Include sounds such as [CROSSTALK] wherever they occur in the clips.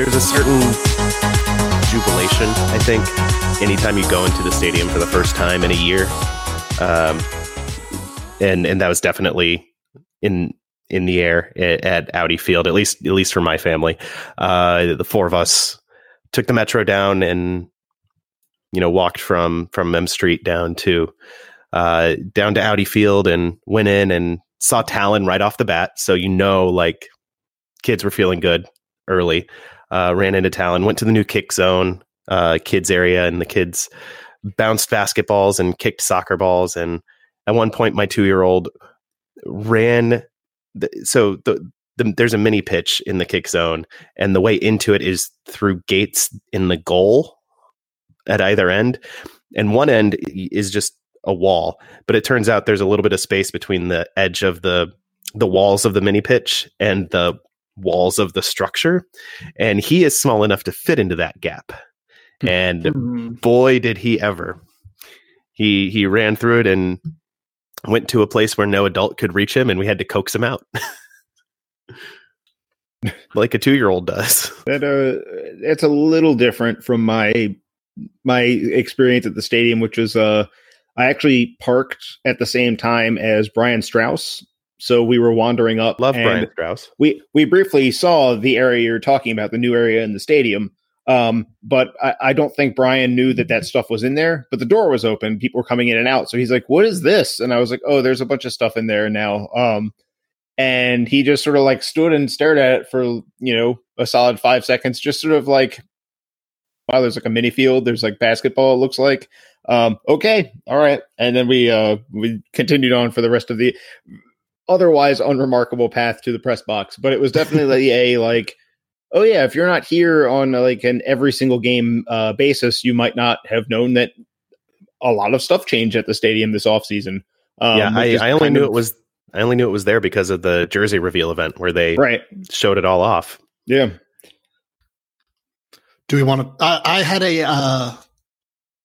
There's a certain jubilation, I think, anytime you go into the stadium for the first time in a year. Um, and and that was definitely in in the air at, at Audi Field, at least at least for my family. Uh, the four of us took the metro down and you know walked from from M Street down to uh, down to Audi Field and went in and saw Talon right off the bat. So you know, like kids were feeling good early. Uh, ran into Talon, went to the new kick zone, uh, kids area, and the kids bounced basketballs and kicked soccer balls. And at one point, my two year old ran. So the, the, there's a mini pitch in the kick zone, and the way into it is through gates in the goal at either end. And one end is just a wall, but it turns out there's a little bit of space between the edge of the the walls of the mini pitch and the walls of the structure and he is small enough to fit into that gap. And mm-hmm. boy did he ever. He he ran through it and went to a place where no adult could reach him and we had to coax him out. [LAUGHS] Like a 2-year-old does. That uh it's a little different from my my experience at the stadium which was uh I actually parked at the same time as Brian Straus so we were wandering up. Love Brian Straus. We we briefly saw the area you're talking about, the new area in the stadium. Um, but I, I, don't think Brian knew that that stuff was in there. But the door was open; people were coming in and out. So he's like, "What is this?" And I was like, "Oh, there's a bunch of stuff in there now." Um, and he just sort of like stood and stared at it for you know a solid five seconds, just sort of like, "Wow, there's like a mini field. There's like basketball. It looks like." Um, okay, all right, and then we uh we continued on for the rest of the otherwise unremarkable path to the press box, but it was definitely a [LAUGHS] like, oh yeah, if you're not here on like an every single game uh, basis, you might not have known that a lot of stuff changed at the stadium this offseason. Um, yeah, I, I only knew of, it was I only knew it was there because of the jersey reveal event where they right. showed it all off. Yeah. Do we want to? I, I had a uh,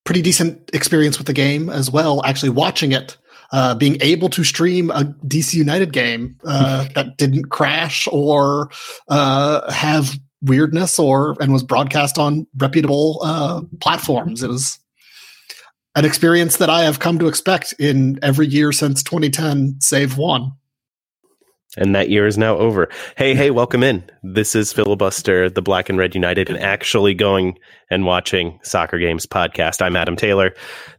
pretty decent experience with the game as well. Actually, watching it uh, being able to stream a DC United game uh, [LAUGHS] that didn't crash or uh, have weirdness or and was broadcast on reputable uh, platforms. It was an experience that I have come to expect in every year since 2010, save one. And that year is now over. Hey, hey, welcome in. This is Filibuster, the Black and Red United, and actually going and watching soccer games podcast. I'm Adam Taylor.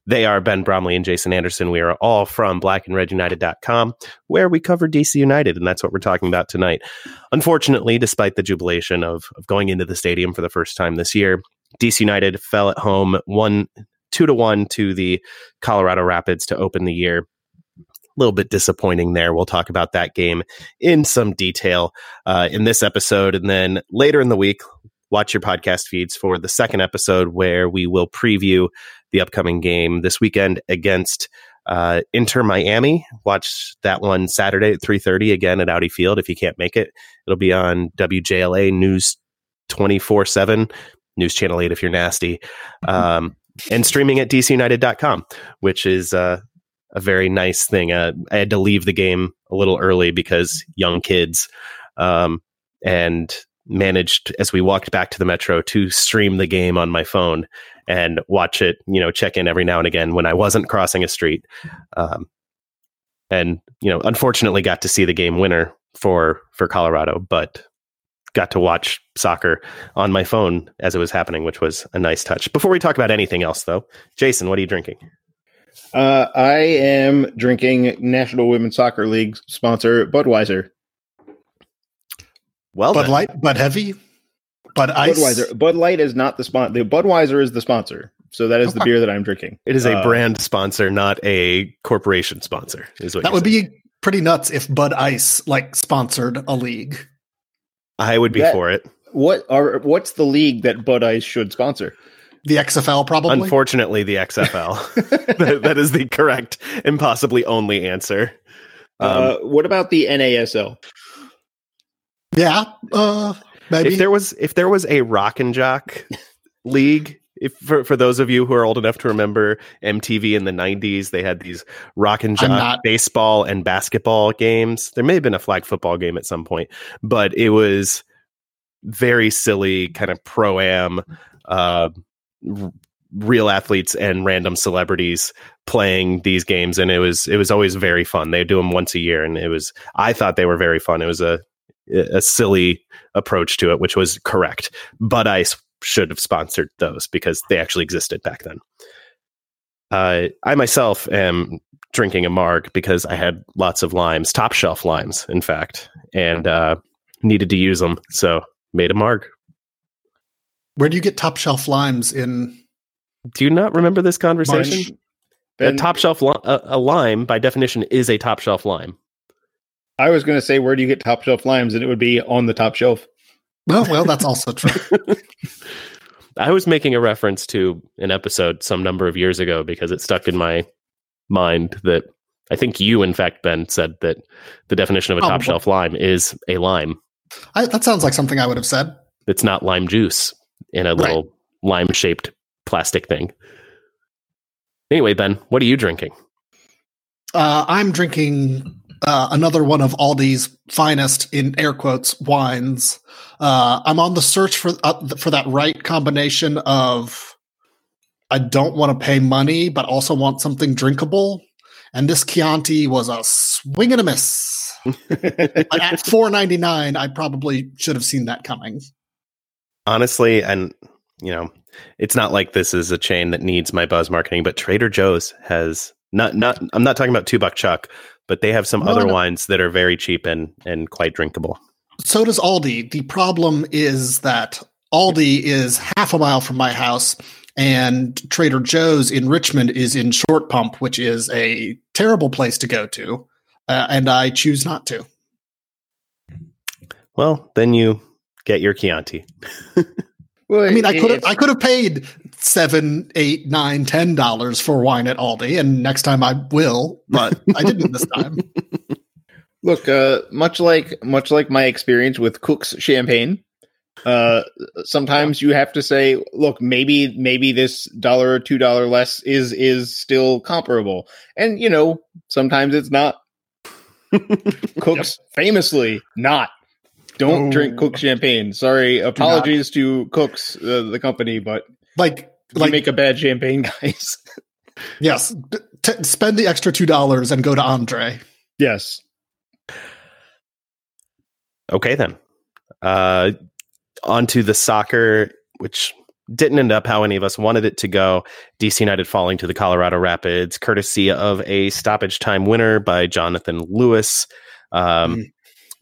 They are Ben Bromley and Jason Anderson. We are all from blackandredunited.com, where we cover DC United, and that's what we're talking about tonight. Unfortunately, despite the jubilation of, of going into the stadium for the first time this year, DC United fell at home one two to one to the Colorado Rapids to open the year little bit disappointing there. We'll talk about that game in some detail uh, in this episode. And then later in the week, watch your podcast feeds for the second episode where we will preview the upcoming game this weekend against uh, Inter Miami. Watch that one Saturday at 3.30 again at Audi Field. If you can't make it, it'll be on WJLA News 24-7, News Channel 8 if you're nasty. Mm-hmm. Um, and streaming at dcunited.com, which is uh, a very nice thing. Uh, I had to leave the game a little early because young kids, um, and managed as we walked back to the metro to stream the game on my phone and watch it. You know, check in every now and again when I wasn't crossing a street. Um, and you know, unfortunately, got to see the game winner for for Colorado, but got to watch soccer on my phone as it was happening, which was a nice touch. Before we talk about anything else, though, Jason, what are you drinking? Uh, I am drinking National Women's Soccer League sponsor Budweiser. Well, Bud then. Light, Bud Heavy, Bud Ice. Budweiser. Bud Light is not the sponsor. The Budweiser is the sponsor. So that is the beer that I'm drinking. It is a Uh, brand sponsor, not a corporation sponsor. Is what That would saying. be pretty nuts if Bud Ice like sponsored a league. I would be That- for it. What are what's the league that Bud Ice should sponsor? The XFL probably. Unfortunately, the XFL. [LAUGHS] [LAUGHS] that, that is the correct and possibly only answer. Um, uh, what about the NASL? yeah. Uh maybe. if there was if there was a rock and jock [LAUGHS] league if for, for those of you who are old enough to remember MTV in the 90s they had these rock and jock not. baseball and basketball games there may have been a flag football game at some point but it was very silly kind of pro am uh r- real athletes and random celebrities playing these games and it was it was always very fun they do them once a year and it was i thought they were very fun it was a a silly approach to it, which was correct. Bud Ice should have sponsored those because they actually existed back then. Uh, I myself am drinking a marg because I had lots of limes, top shelf limes, in fact, and uh, needed to use them, so made a marg. Where do you get top shelf limes in Do you not remember this conversation? March? A top shelf li- a, a lime, by definition, is a top shelf lime. I was going to say, where do you get top shelf limes? And it would be on the top shelf. Well, well, that's also true. [LAUGHS] I was making a reference to an episode some number of years ago because it stuck in my mind that I think you, in fact, Ben, said that the definition of a Oh, top shelf lime is a lime. I, that sounds like something I would have said. It's not lime juice in a Right. little lime shaped plastic thing. Anyway, Ben, what are you drinking? Uh, I'm drinking uh, another one of Aldi's finest, in air quotes, wines. Uh, I'm on the search for uh, for that right combination of I don't want to pay money, but also want something drinkable. And this Chianti was a swing and a miss. [LAUGHS] But at four ninety nine, I probably should have seen that coming. Honestly, and you know, it's not like this is a chain that needs my buzz marketing, but Trader Joe's has not not I'm not talking about two buck chuck, but they have some No, other no. wines that are very cheap and and quite drinkable. So does Aldi. The problem is that Aldi is half a mile from my house, and Trader Joe's in Richmond is in Short Pump, which is a terrible place to go to. Uh, and I choose not to. Well, then you get your Chianti. [LAUGHS] Well, I mean, I could I could have paid seven, eight, nine, ten dollars for wine at Aldi, and next time I will, but I didn't this time. [LAUGHS] Look, uh, much like much like my experience with Cook's champagne, uh, sometimes you have to say, look, maybe maybe this dollar or two dollar less is is still comparable, and you know sometimes it's not. [LAUGHS] Cook's famously not. Don't Oh. drink Cook champagne. Sorry, apologies to Cook's uh, the company, but Like, you like make a bad champagne, [LAUGHS] guys. yes, t- spend the extra two dollars and go to Andre. yes. Okay, then. Uh, on to the soccer, which didn't end up how any of us wanted it to go. DC United falling to the Colorado Rapids, courtesy of a stoppage time winner by Jonathan Lewis. Um, Mm.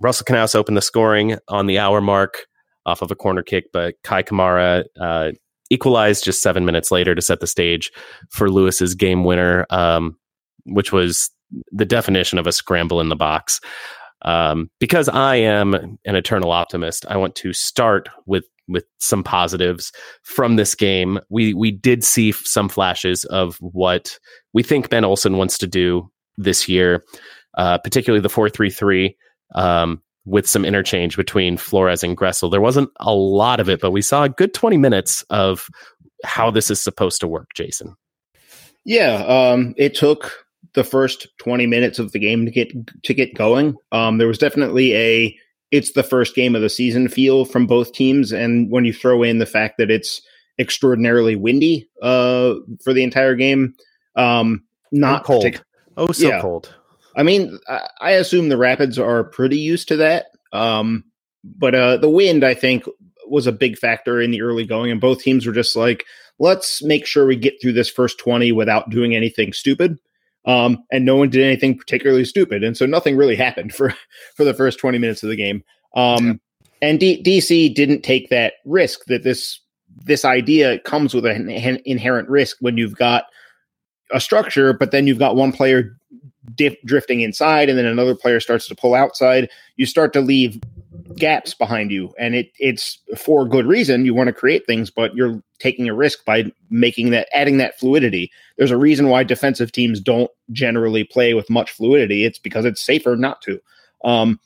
Russell Canouse opened the scoring on the hour mark off of a corner kick, but Kei Kamara uh, equalized just seven minutes later to set the stage for Lewis's game winner, um, which was the definition of a scramble in the box. Um, because I am an eternal optimist, I want to start with with some positives from this game. We we did see some flashes of what we think Ben Olsen wants to do this year, uh, particularly the four three three um, with some interchange between Flores and Gressel. There wasn't a lot of it, but we saw a good twenty minutes of how this is supposed to work, Jason. Yeah, um, it took the first 20 minutes of the game to get to get going. Um, there was definitely a it's the first game of the season feel from both teams, and when you throw in the fact that it's extraordinarily windy uh, for the entire game, um, not And cold. partic- Oh, so Yeah. cold. I mean, I, assume the Rapids are pretty used to that. Um, but uh, the wind, I think, was a big factor in the early going, and both teams were just like, let's make sure we get through this first 20 without doing anything stupid. Um, and no one did anything particularly stupid. And so nothing really [LAUGHS] happened for, for the first 20 minutes of the game. Um, And D- DC didn't take that risk that this this idea comes with an inherent risk when you've got a structure, but then you've got one player drifting inside and then another player starts to pull outside. You start to leave gaps behind you, and it it's for good reason. You want to create things, but you're taking a risk by making that adding that fluidity. There's a reason why defensive teams don't generally play with much fluidity. It's because it's safer not to. Um,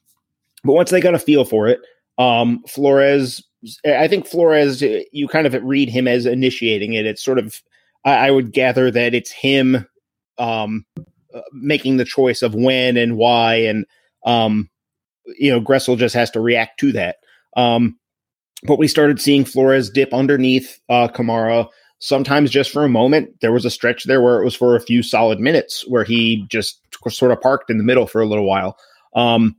but once they got a feel for it, um, Flores, I think Flores, you kind of read him as initiating it. It's sort of, I, I would gather that it's him um, making the choice of when and why, and um, you know, Gressel just has to react to that. Um, but we started seeing Flores dip underneath uh, Kamara, sometimes just for a moment. There was a stretch there where it was for a few solid minutes where he just sort of parked in the middle for a little while. Um,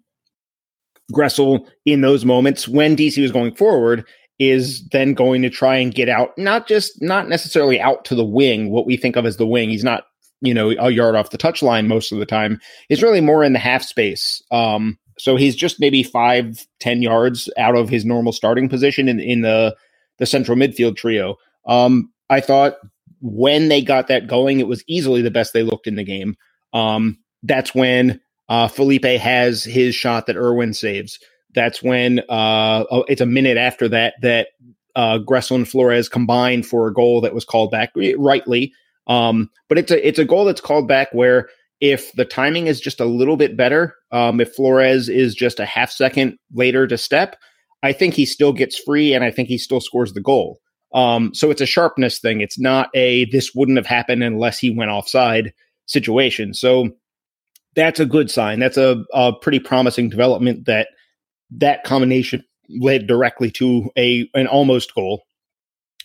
Gressel, in those moments when DC was going forward, is then going to try and get out, not just not necessarily out to the wing, what we think of as the wing. He's not, you know, a yard off the touch line most of the time. He's really more in the half space. Um, so he's just maybe five, ten yards out of his normal starting position in, in the the central midfield trio. Um, I thought when they got that going, it was easily the best they looked in the game. Um, that's when uh, Felipe has his shot that Irwin saves. That's when uh, oh, it's a minute after that that uh, Gressel and Flores combined for a goal that was called back rightly. Um, but it's a it's a goal that's called back where if the timing is just a little bit better, um, if Flores is just a half second later to step, I think he still gets free and I think he still scores the goal. Um, so it's a sharpness thing. It's not a this wouldn't have happened unless he went offside situation. So that's a good sign. That's a, a pretty promising development that that combination led directly to a an almost goal.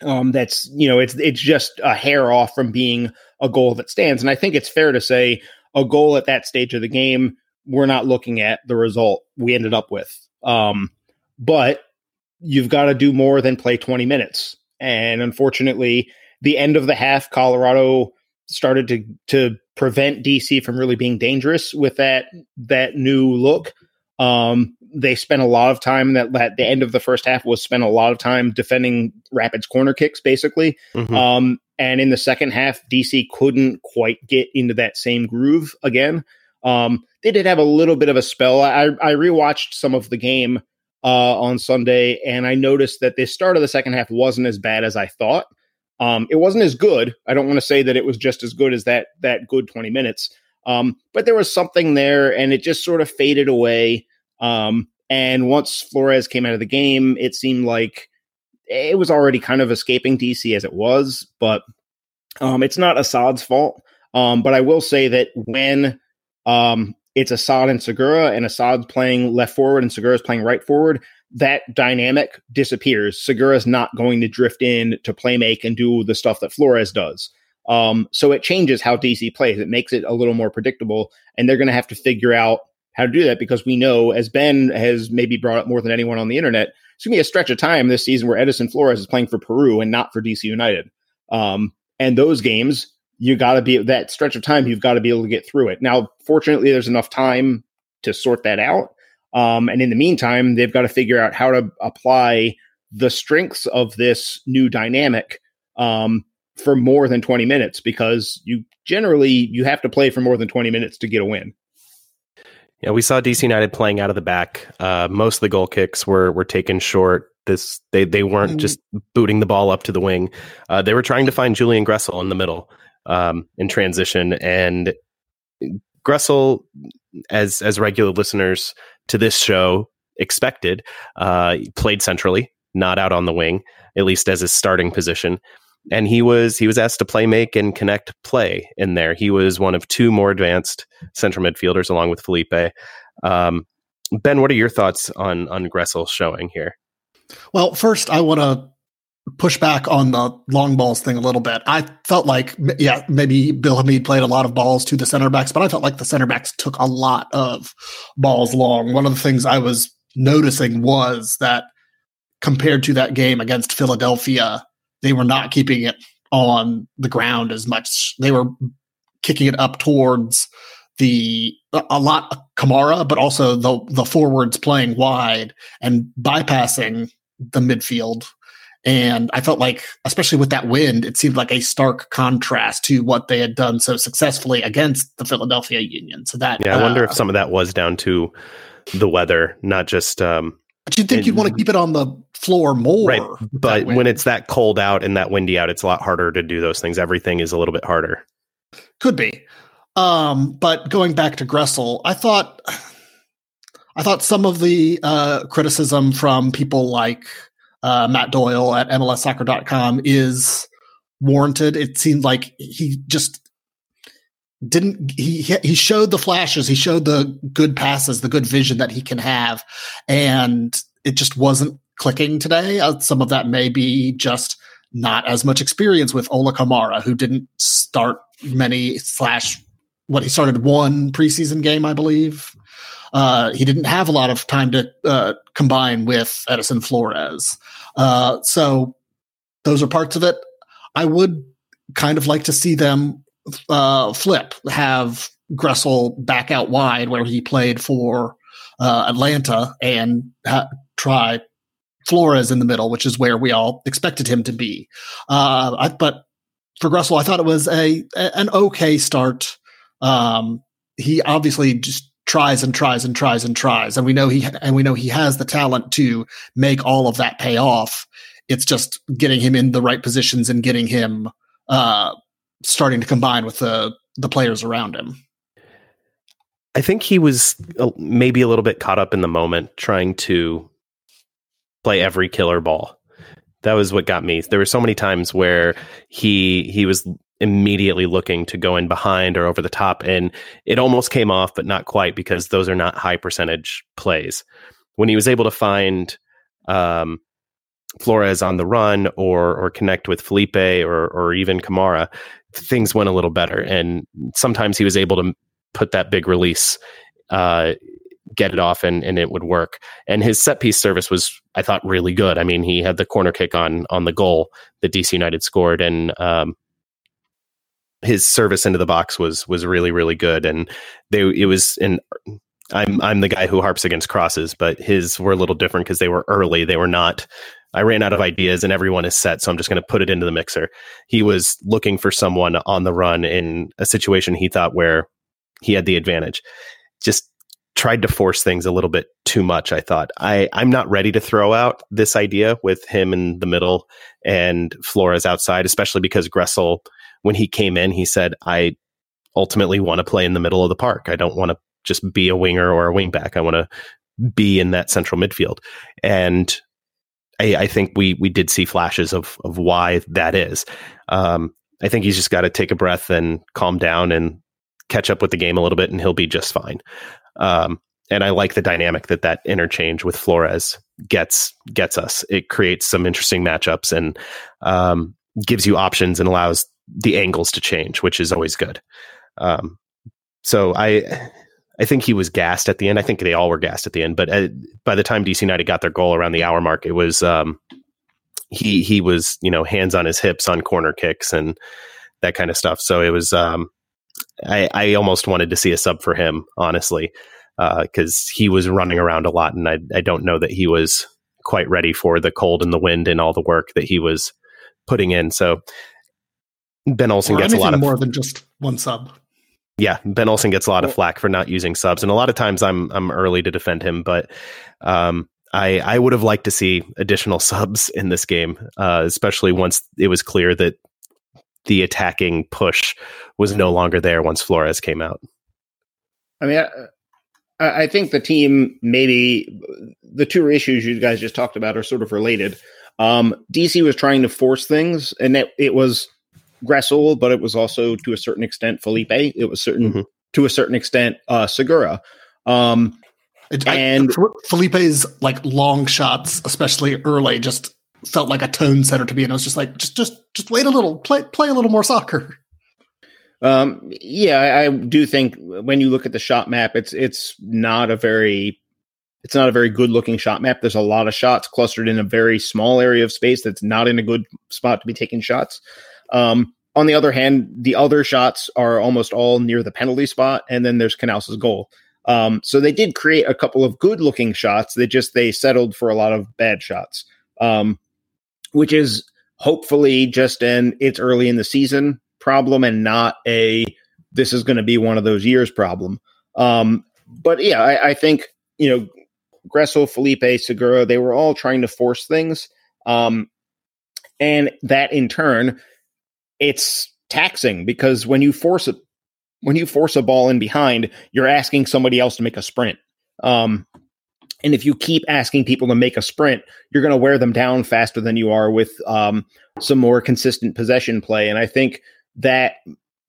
Um, that's you know it's it's just a hair off from being a goal that stands, and I think it's fair to say a goal at that stage of the game. We're not looking at the result we ended up with, um, but you've got to do more than play 20 minutes. And unfortunately, the end of the half, Colorado started to to prevent DC from really being dangerous with that that new look. Um, they spent a lot of time that that the end of the first half was spent a lot of time defending Rapids corner kicks, basically. Mm-hmm. Um, and in the second half, DC couldn't quite get into that same groove again. Um, they did have a little bit of a spell. I, I rewatched some of the game uh, on Sunday, and I noticed that the start of the second half wasn't as bad as I thought. Um, it wasn't as good. I don't want to say that it was just as good as that that good 20 minutes. Um, but there was something there, and it just sort of faded away. Um, and once Flores came out of the game, it seemed like it was already kind of escaping DC as it was. But um, it's not Asad's fault. Um, but I will say that when um, it's Asad and Segura, and Asad's playing left forward and Segura's playing right forward, that dynamic disappears. Segura's not going to drift in to play make and do the stuff that Flores does. Um, so it changes how DC plays. It makes it a little more predictable, and they're going to have to figure out how to do that because we know, as Ben has maybe brought up more than anyone on the internet, it's to be a stretch of time this season where Edison Flores is playing for Peru and not for DC United. Um, and those games, you got to be that stretch of time. You've got to be able to get through it. Now, fortunately, there's enough time to sort that out. Um, and in the meantime, they've got to figure out how to apply the strengths of this new dynamic um, for more than 20 minutes because you generally you have to play for more than 20 minutes to get a win. Yeah, we saw DC United playing out of the back. Uh, most of the goal kicks were were taken short. This they they weren't mm-hmm. just booting the ball up to the wing. Uh, they were trying to find Julian Gressel in the middle um, in transition, and Gressel, as as regular listeners to this show expected. Uh, played centrally, not out on the wing, at least as his starting position. And he was he was asked to play make and connect play in there. He was one of two more advanced central midfielders along with Felipe. Um, ben, what are your thoughts on on Gressel showing here? Well, first I want to push back on the long balls thing a little bit. I felt like, yeah, maybe Bill Hamid played a lot of balls to the center backs, but I felt like the center backs took a lot of balls long. One of the things I was noticing was that compared to that game against Philadelphia, they were not keeping it on the ground as much. They were kicking it up towards the a lot Kamara, but also the the forwards playing wide and bypassing the midfield And I felt like, especially with that wind, it seemed like a stark contrast to what they had done so successfully against the Philadelphia Union. So that yeah, I wonder uh, if some of that was down to the weather, not just. Um, but you'd think and, you'd want to keep it on the floor more, right? But when it's that cold out and that windy out, it's a lot harder to do those things. Everything is a little bit harder. Could be. Um, but going back to Gressel, I thought I thought some of the uh, criticism from people like uh, Matt Doyle at MLSsoccer.com is warranted. It seemed like he just didn't he he showed the flashes he showed the good passes the good vision that he can have and it just wasn't clicking today uh, some of that may be just not as much experience with Ola Kamara who didn't start many slash what he started one preseason game I believe uh, he didn't have a lot of time to uh, combine with Edison Flores. Uh, so those are parts of it. I would kind of like to see them uh, flip, have Gressel back out wide where he played for uh, Atlanta and ha- try Flores in the middle, which is where we all expected him to be. Uh, I, but for Gressel, I thought it was a, a an okay start. Um, he obviously just tries and tries and tries and tries and we know he and we know he has the talent to make all of that pay off it's just getting him in the right positions and getting him uh starting to combine with the the players around him i think he was maybe a little bit caught up in the moment trying to play every killer ball that was what got me there were so many times where he he was immediately looking to go in behind or over the top. And it almost came off, but not quite because those are not high percentage plays. When he was able to find um, Flores on the run or or connect with Felipe or or even Kamara, things went a little better. And sometimes he was able to put that big release, uh, get it off, and and it would work. And his set piece service was, I thought, really good. I mean, he had the corner kick on on the goal that DC United scored, and um, his service into the box was was really really good, and they it was and I'm I'm the guy who harps against crosses, but his were a little different because they were early. They were not. I ran out of ideas, and everyone is set, so I'm just going to put it into the mixer. He was looking for someone on the run in a situation he thought where he had the advantage. Just tried to force things a little bit too much. I thought I I'm not ready to throw out this idea with him in the middle and Flores outside, especially because Gressel when he came in, he said, I ultimately want to play in the middle of the park. I don't want to just be a winger or a wingback. I want to be in that central midfield. And I, I, think we we did see flashes of of why that is. Um, I think he's just got to take a breath and calm down and catch up with the game a little bit, and he'll be just fine. Um, and I like the dynamic that that interchange with Flores gets gets us. It creates some interesting matchups and um, gives you options and allows the angles to change, which is always good. Um, so I I think he was gassed at the end. I think they all were gassed at the end. But uh, by the time DC United got their goal around the hour mark, it was um, he he was you know hands on his hips on corner kicks and that kind of stuff. So it was um, I I almost wanted to see a sub for him honestly because uh, he was running around a lot, and I I don't know that he was quite ready for the cold and the wind and all the work that he was putting in. So Ben Olsen or gets a lot of more than just one sub. Yeah, Ben Olsen gets a lot of flack for not using subs, and a lot of times I'm I'm early to defend him, but um, I I would have liked to see additional [LAUGHS] subs in this game, uh, especially once it was clear that the attacking push was no longer there once Flores came out. I mean, I, I think the team maybe the two issues you guys just talked about are sort of related. Um, DC was trying to force things, and it, it was Gressel, but it was also to a certain extent Felipe. It was certain mm-hmm. to a certain extent uh, Segura. Um, and I, Felipe's like long shots, especially early, just felt like a tone setter to me, and I was just like, just just just wait a little, play play a little more soccer. Um, yeah, I, I do think when you look at the shot map, it's it's not a very it's not a very good looking shot map. There's a lot of shots clustered in a very small area of space that's not in a good spot to be taking shots. Um, on the other hand, the other shots are almost all near the penalty spot, and then there's Canouse' goal. Um, so they did create a couple of good looking shots. They just they settled for a lot of bad shots. Um, which is hopefully just an it's early in the season problem and not a this is going to be one of those years problem. Um, but yeah, I, I, think you know Gressel, Felipe, Segura, they were all trying to force things, um, and that in turn, it's taxing because when you force a when you force a ball in behind, you're asking somebody else to make a sprint. Um, and if you keep asking people to make a sprint, you're going to wear them down faster than you are with um, some more consistent possession play. And I think that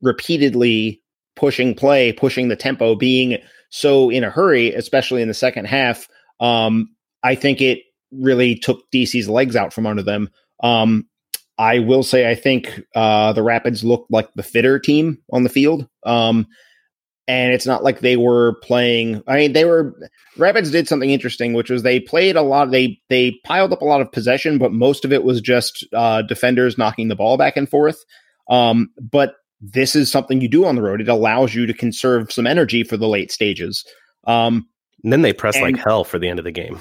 repeatedly pushing play, pushing the tempo, being so in a hurry, especially in the second half, um, I think it really took DC's legs out from under them. Um, I will say I think uh, the Rapids looked like the fitter team on the field. Um, and it's not like they were playing i mean they were rapids did something interesting which was they played a lot they they piled up a lot of possession but most of it was just uh, defenders knocking the ball back and forth. Um, but this is something you do on the road. It allows you to conserve some energy for the late stages. Um, and then they press and, like hell for the end of the game.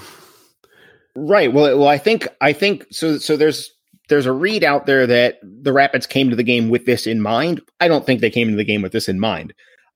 Right. Well well i think i think so so there's there's a read out there that the rapids came to the game with this in mind. I don't think they came to the game with this in mind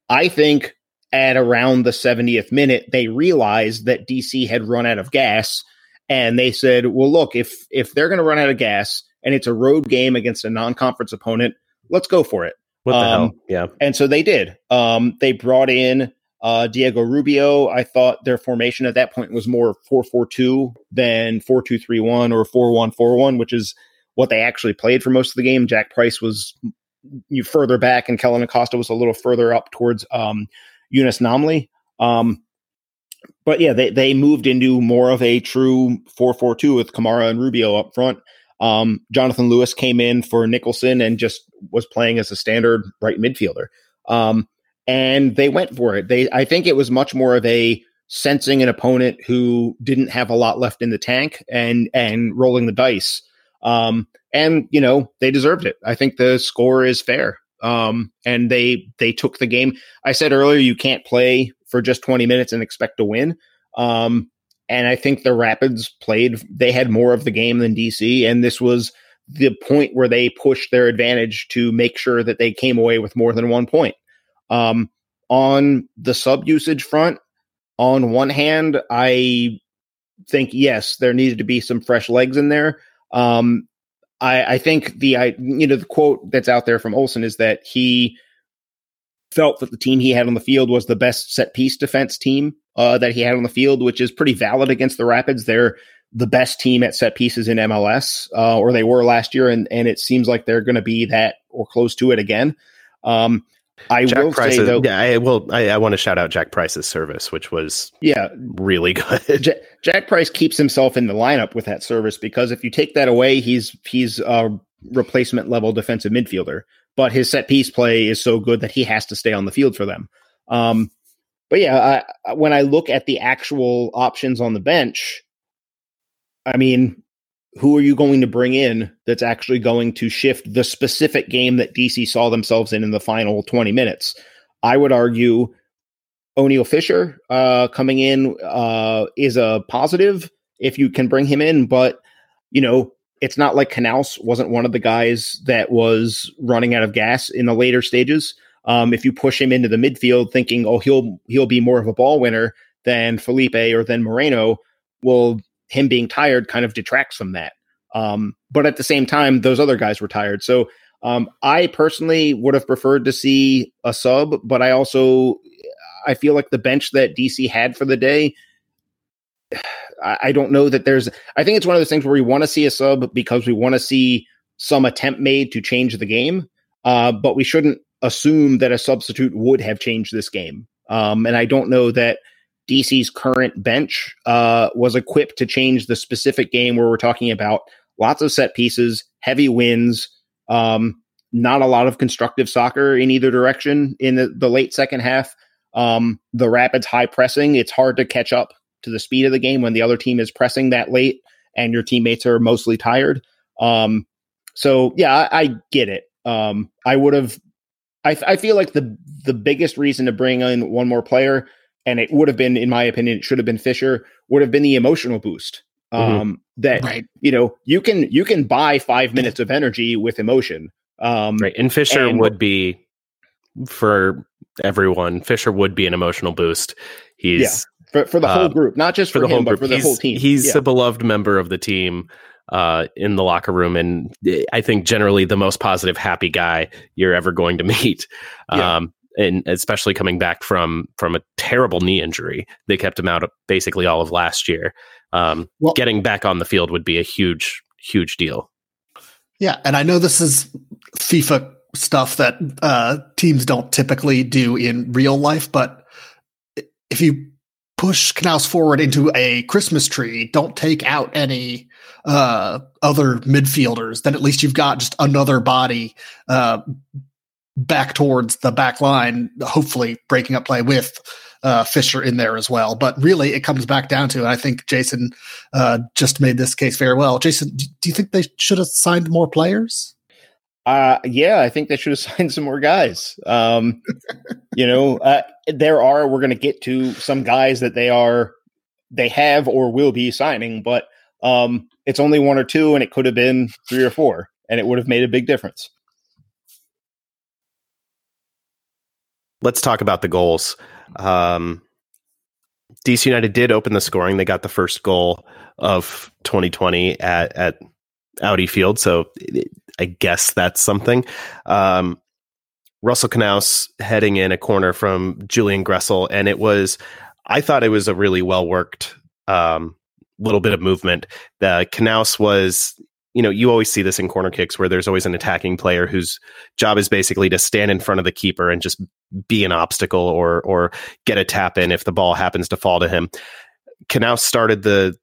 I think at around the 70th minute, they realized that DC had run out of gas. And they said, well, look, if if they're going to run out of gas and it's a road game against a non-conference opponent, let's go for it. What the um, hell? Yeah. And so they did. Um, they brought in uh, Diego Rubio. I thought their formation at that point was more 4 4 2 than 4 2 3 1 or 4 1 4 1, which is what they actually played for most of the game. Jack Price was you further back, and Kellyn Acosta was a little further up towards um, Younes Namli. Um, but yeah, they, they moved into more of a true 4 4 2 with Kamara and Rubio up front. Um, Jonathan Lewis came in for Nicholson and just was playing as a standard right midfielder. Um, and they went for it. They, I think it was much more of a sensing an opponent who didn't have a lot left in the tank and and rolling the dice. Um, and you know they deserved it. I think the score is fair. Um, and they they took the game. I said earlier you can't play for just 20 minutes and expect to win. Um, and I think the Rapids played. They had more of the game than DC, and this was the point where they pushed their advantage to make sure that they came away with more than one point. Um, on the sub usage front, on one hand, I think yes, there needed to be some fresh legs in there. Um, I, I think the I, you know the quote that's out there from Olsen is that he felt that the team he had on the field was the best set piece defense team uh, that he had on the field, which is pretty valid against the Rapids. They're the best team at set pieces in MLS, uh, or they were last year, and and it seems like they're going to be that or close to it again. Um, I Jack will Price's, say though, yeah, I will. I, I, want to shout out Jack Price's service, which was yeah really [LAUGHS] good. Jack, Jack Price keeps himself in the lineup with that service because if you take that away, he's he's a replacement level defensive midfielder. But his set piece play is so good that he has to stay on the field for them. Um, but yeah, I, when I look at the actual options on the bench, I mean, who are you going to bring in that's actually going to shift the specific game that DC saw themselves in in the final 20 minutes? I would argue Oniel Fisher uh, coming in uh, is a positive if you can bring him in, but you know it's not like Canouse wasn't one of the guys that was running out of gas in the later stages. Um, if you push him into the midfield, thinking, "Oh, he'll he'll be more of a ball winner than Felipe or than Moreno," well, him being tired kind of detracts from that. Um, but at the same time, those other guys were tired. So um, I personally would have preferred to see a sub, but I also I feel like the bench that DC had for the day. I don't know that there's. I think it's one of those things where we want to see a sub because we want to see some attempt made to change the game, uh, but we shouldn't assume that a substitute would have changed this game. Um, and I don't know that DC's current bench uh, was equipped to change the specific game where we're talking about lots of set pieces, heavy wins, um, not a lot of constructive soccer in either direction in the, the late second half. Um, the Rapids high pressing, it's hard to catch up to the speed of the game when the other team is pressing that late and your teammates are mostly tired. Um, so yeah, I, I get it. Um, I would have. I, I feel like the the biggest reason to bring in one more player and it would have been, in my opinion, it should have been Fisher, would have been the emotional boost. Um, Mhm. that Right. you know you can you can buy five minutes of energy with emotion. Um, Right. And Fisher And- would be for everyone, Fisher would be an emotional boost. He's for for the Uh, whole group, not just for for, the him, whole but group. for the he's, whole team. He's Yeah. a beloved member of the team uh, in the locker room, and I think generally the most positive, happy guy you're ever going to meet. Yeah. Um, and especially coming back from from a terrible knee injury, they kept him out basically all of last year. Um, Well- getting back on the field would be a huge, huge deal. Yeah, and I know this is FIFA stuff that uh, teams don't typically do in real life, but if you push Canouse forward into a Christmas tree, don't take out any uh, other midfielders, then at least you've got just another body uh, back towards the back line, hopefully breaking up play with uh, Fisher in there as well. But really, it comes back down to, and I think Jason uh, just made this case very well. Jason, do you think they should have signed more players? Uh, yeah, I think they should have [LAUGHS] signed some more guys. Um, you know, uh, there are, we're going to get to some guys that they are, they have or will be signing, but um, it's only one or two, and it could have been three or four, and it would have made a big difference. Let's talk about the goals. Um, DC United did open the scoring. They got the first goal of 2020 at, at Audi Field. So I guess that's something. Um, Russell Canouse heading in a corner from Julian Gressel. And it was, I thought it was a really well worked um, little bit of movement. The Canouse was, you know, you always see this in corner kicks where there's always an attacking player whose job is basically to stand in front of the keeper and just be an obstacle or or get a tap in if the ball happens to fall to him. Canouse started the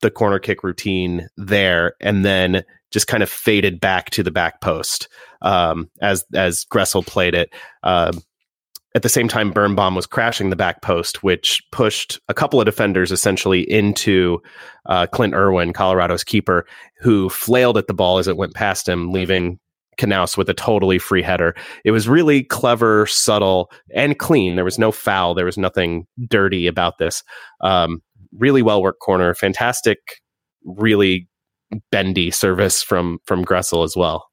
the corner kick routine there and then just kind of faded back to the back post um, as as Gressel played it. Um, at the same time, Birnbaum was crashing the back post, which pushed a couple of defenders essentially into uh, Clint Irwin, Colorado's keeper, who flailed at the ball as it went past him, leaving Canouse with a totally free header. It was really clever, subtle, and clean. There was no foul. There was nothing dirty about this. Um, really well worked corner. Fantastic, really bendy service from from Gressel as well.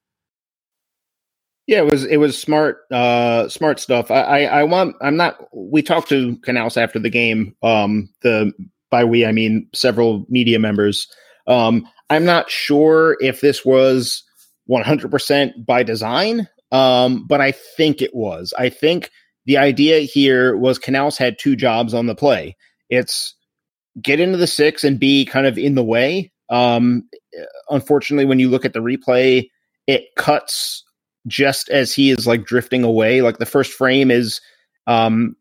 Yeah, it was it was smart uh smart stuff. I I, I want I'm not we talked to Canouse after the game. Um the by we I mean several media members. Um I'm not sure if this was 100% by design. Um but I think it was. I think the idea here was Canouse had two jobs on the play. It's get into the 6 and be kind of in the way. Um unfortunately when you look at the replay it cuts just as he is like drifting away. Like the first frame is, um,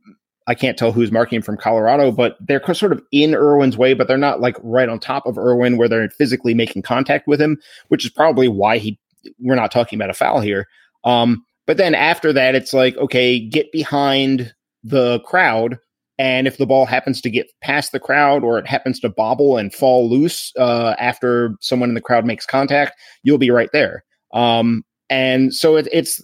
I can't tell who's marking him from Colorado, but they're sort of in Irwin's way, but they're not like right on top of Irwin where they're physically making contact with him, which is probably why he. We're not talking about a foul here. Um, but then after that, it's like okay, get behind the crowd. And if the ball happens to get past the crowd or it happens to bobble and fall loose uh, after someone in the crowd makes contact, you'll be right there. Um, and so it, it's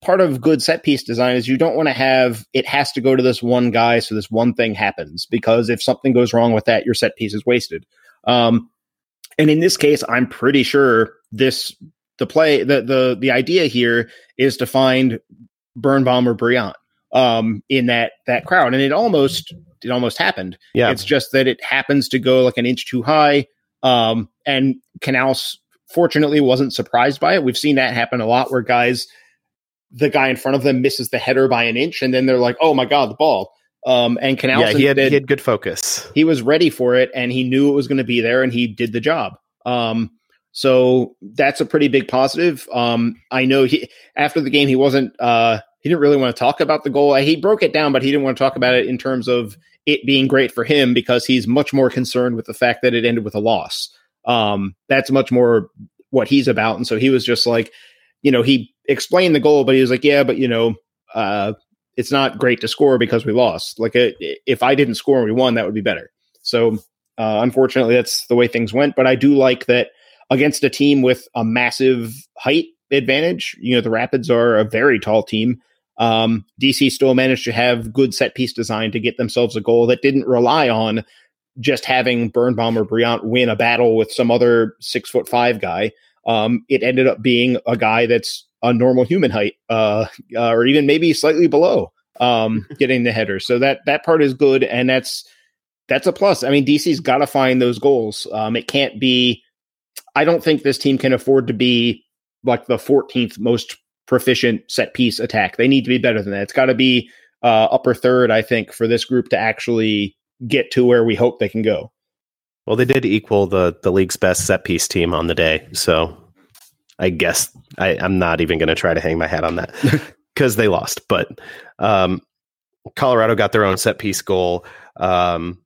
part of good set piece design is you don't want to have it has to go to this one guy so this one thing happens because if something goes wrong with that, your set piece is wasted. Um, and in this case, I'm pretty sure this the play the the the idea here is to find Birnbaum or Brillant um, in that that crowd, and it almost it almost happened. Yeah, It's just that it happens to go like an inch too high. Um, and Canouse fortunately wasn't surprised by it. We've seen that happen a lot where guys, the guy in front of them misses the header by an inch, and then they're like, "Oh my god, the ball!" Um, and Canouse yeah, he had, instead- he had good focus. he was ready for it and he knew it was going to be there and he did the job. Um, so that's a pretty big positive. Um, I know he after the game he wasn't uh, he didn't really want to talk about the goal. He broke it down, but he didn't want to talk about it in terms of it being great for him because he's much more concerned with the fact that it ended with a loss. Um, that's much more what he's about. And so he was just like, you know, he explained the goal, but he was like, yeah, but you know, uh, it's not great to score because we lost. Like, if I didn't score and we won, that would be better. So, uh, unfortunately, that's the way things went. But I do like that against a team with a massive height advantage. You know, the Rapids are a very tall team. Um, DC still managed to have good set piece design to get themselves a goal that didn't rely on just having Birnbaum or Brillant win a battle with some other six foot five guy. Um, it ended up being a guy that's a normal human height, uh, uh, or even maybe slightly below, um, [LAUGHS] getting the header. So that that part is good, and that's that's a plus. I mean, DC's got to find those goals. Um, it can't be. I don't think this team can afford to be like the 14th most proficient set piece attack. They need to be better than that. It's got to be uh, upper third, I think, for this group to actually get to where we hope they can go. Well, they did equal the the league's best set piece team on the day, so I guess I, am not even going to try to hang my hat on that [LAUGHS] because they lost. But um, Colorado got their own set piece goal, um,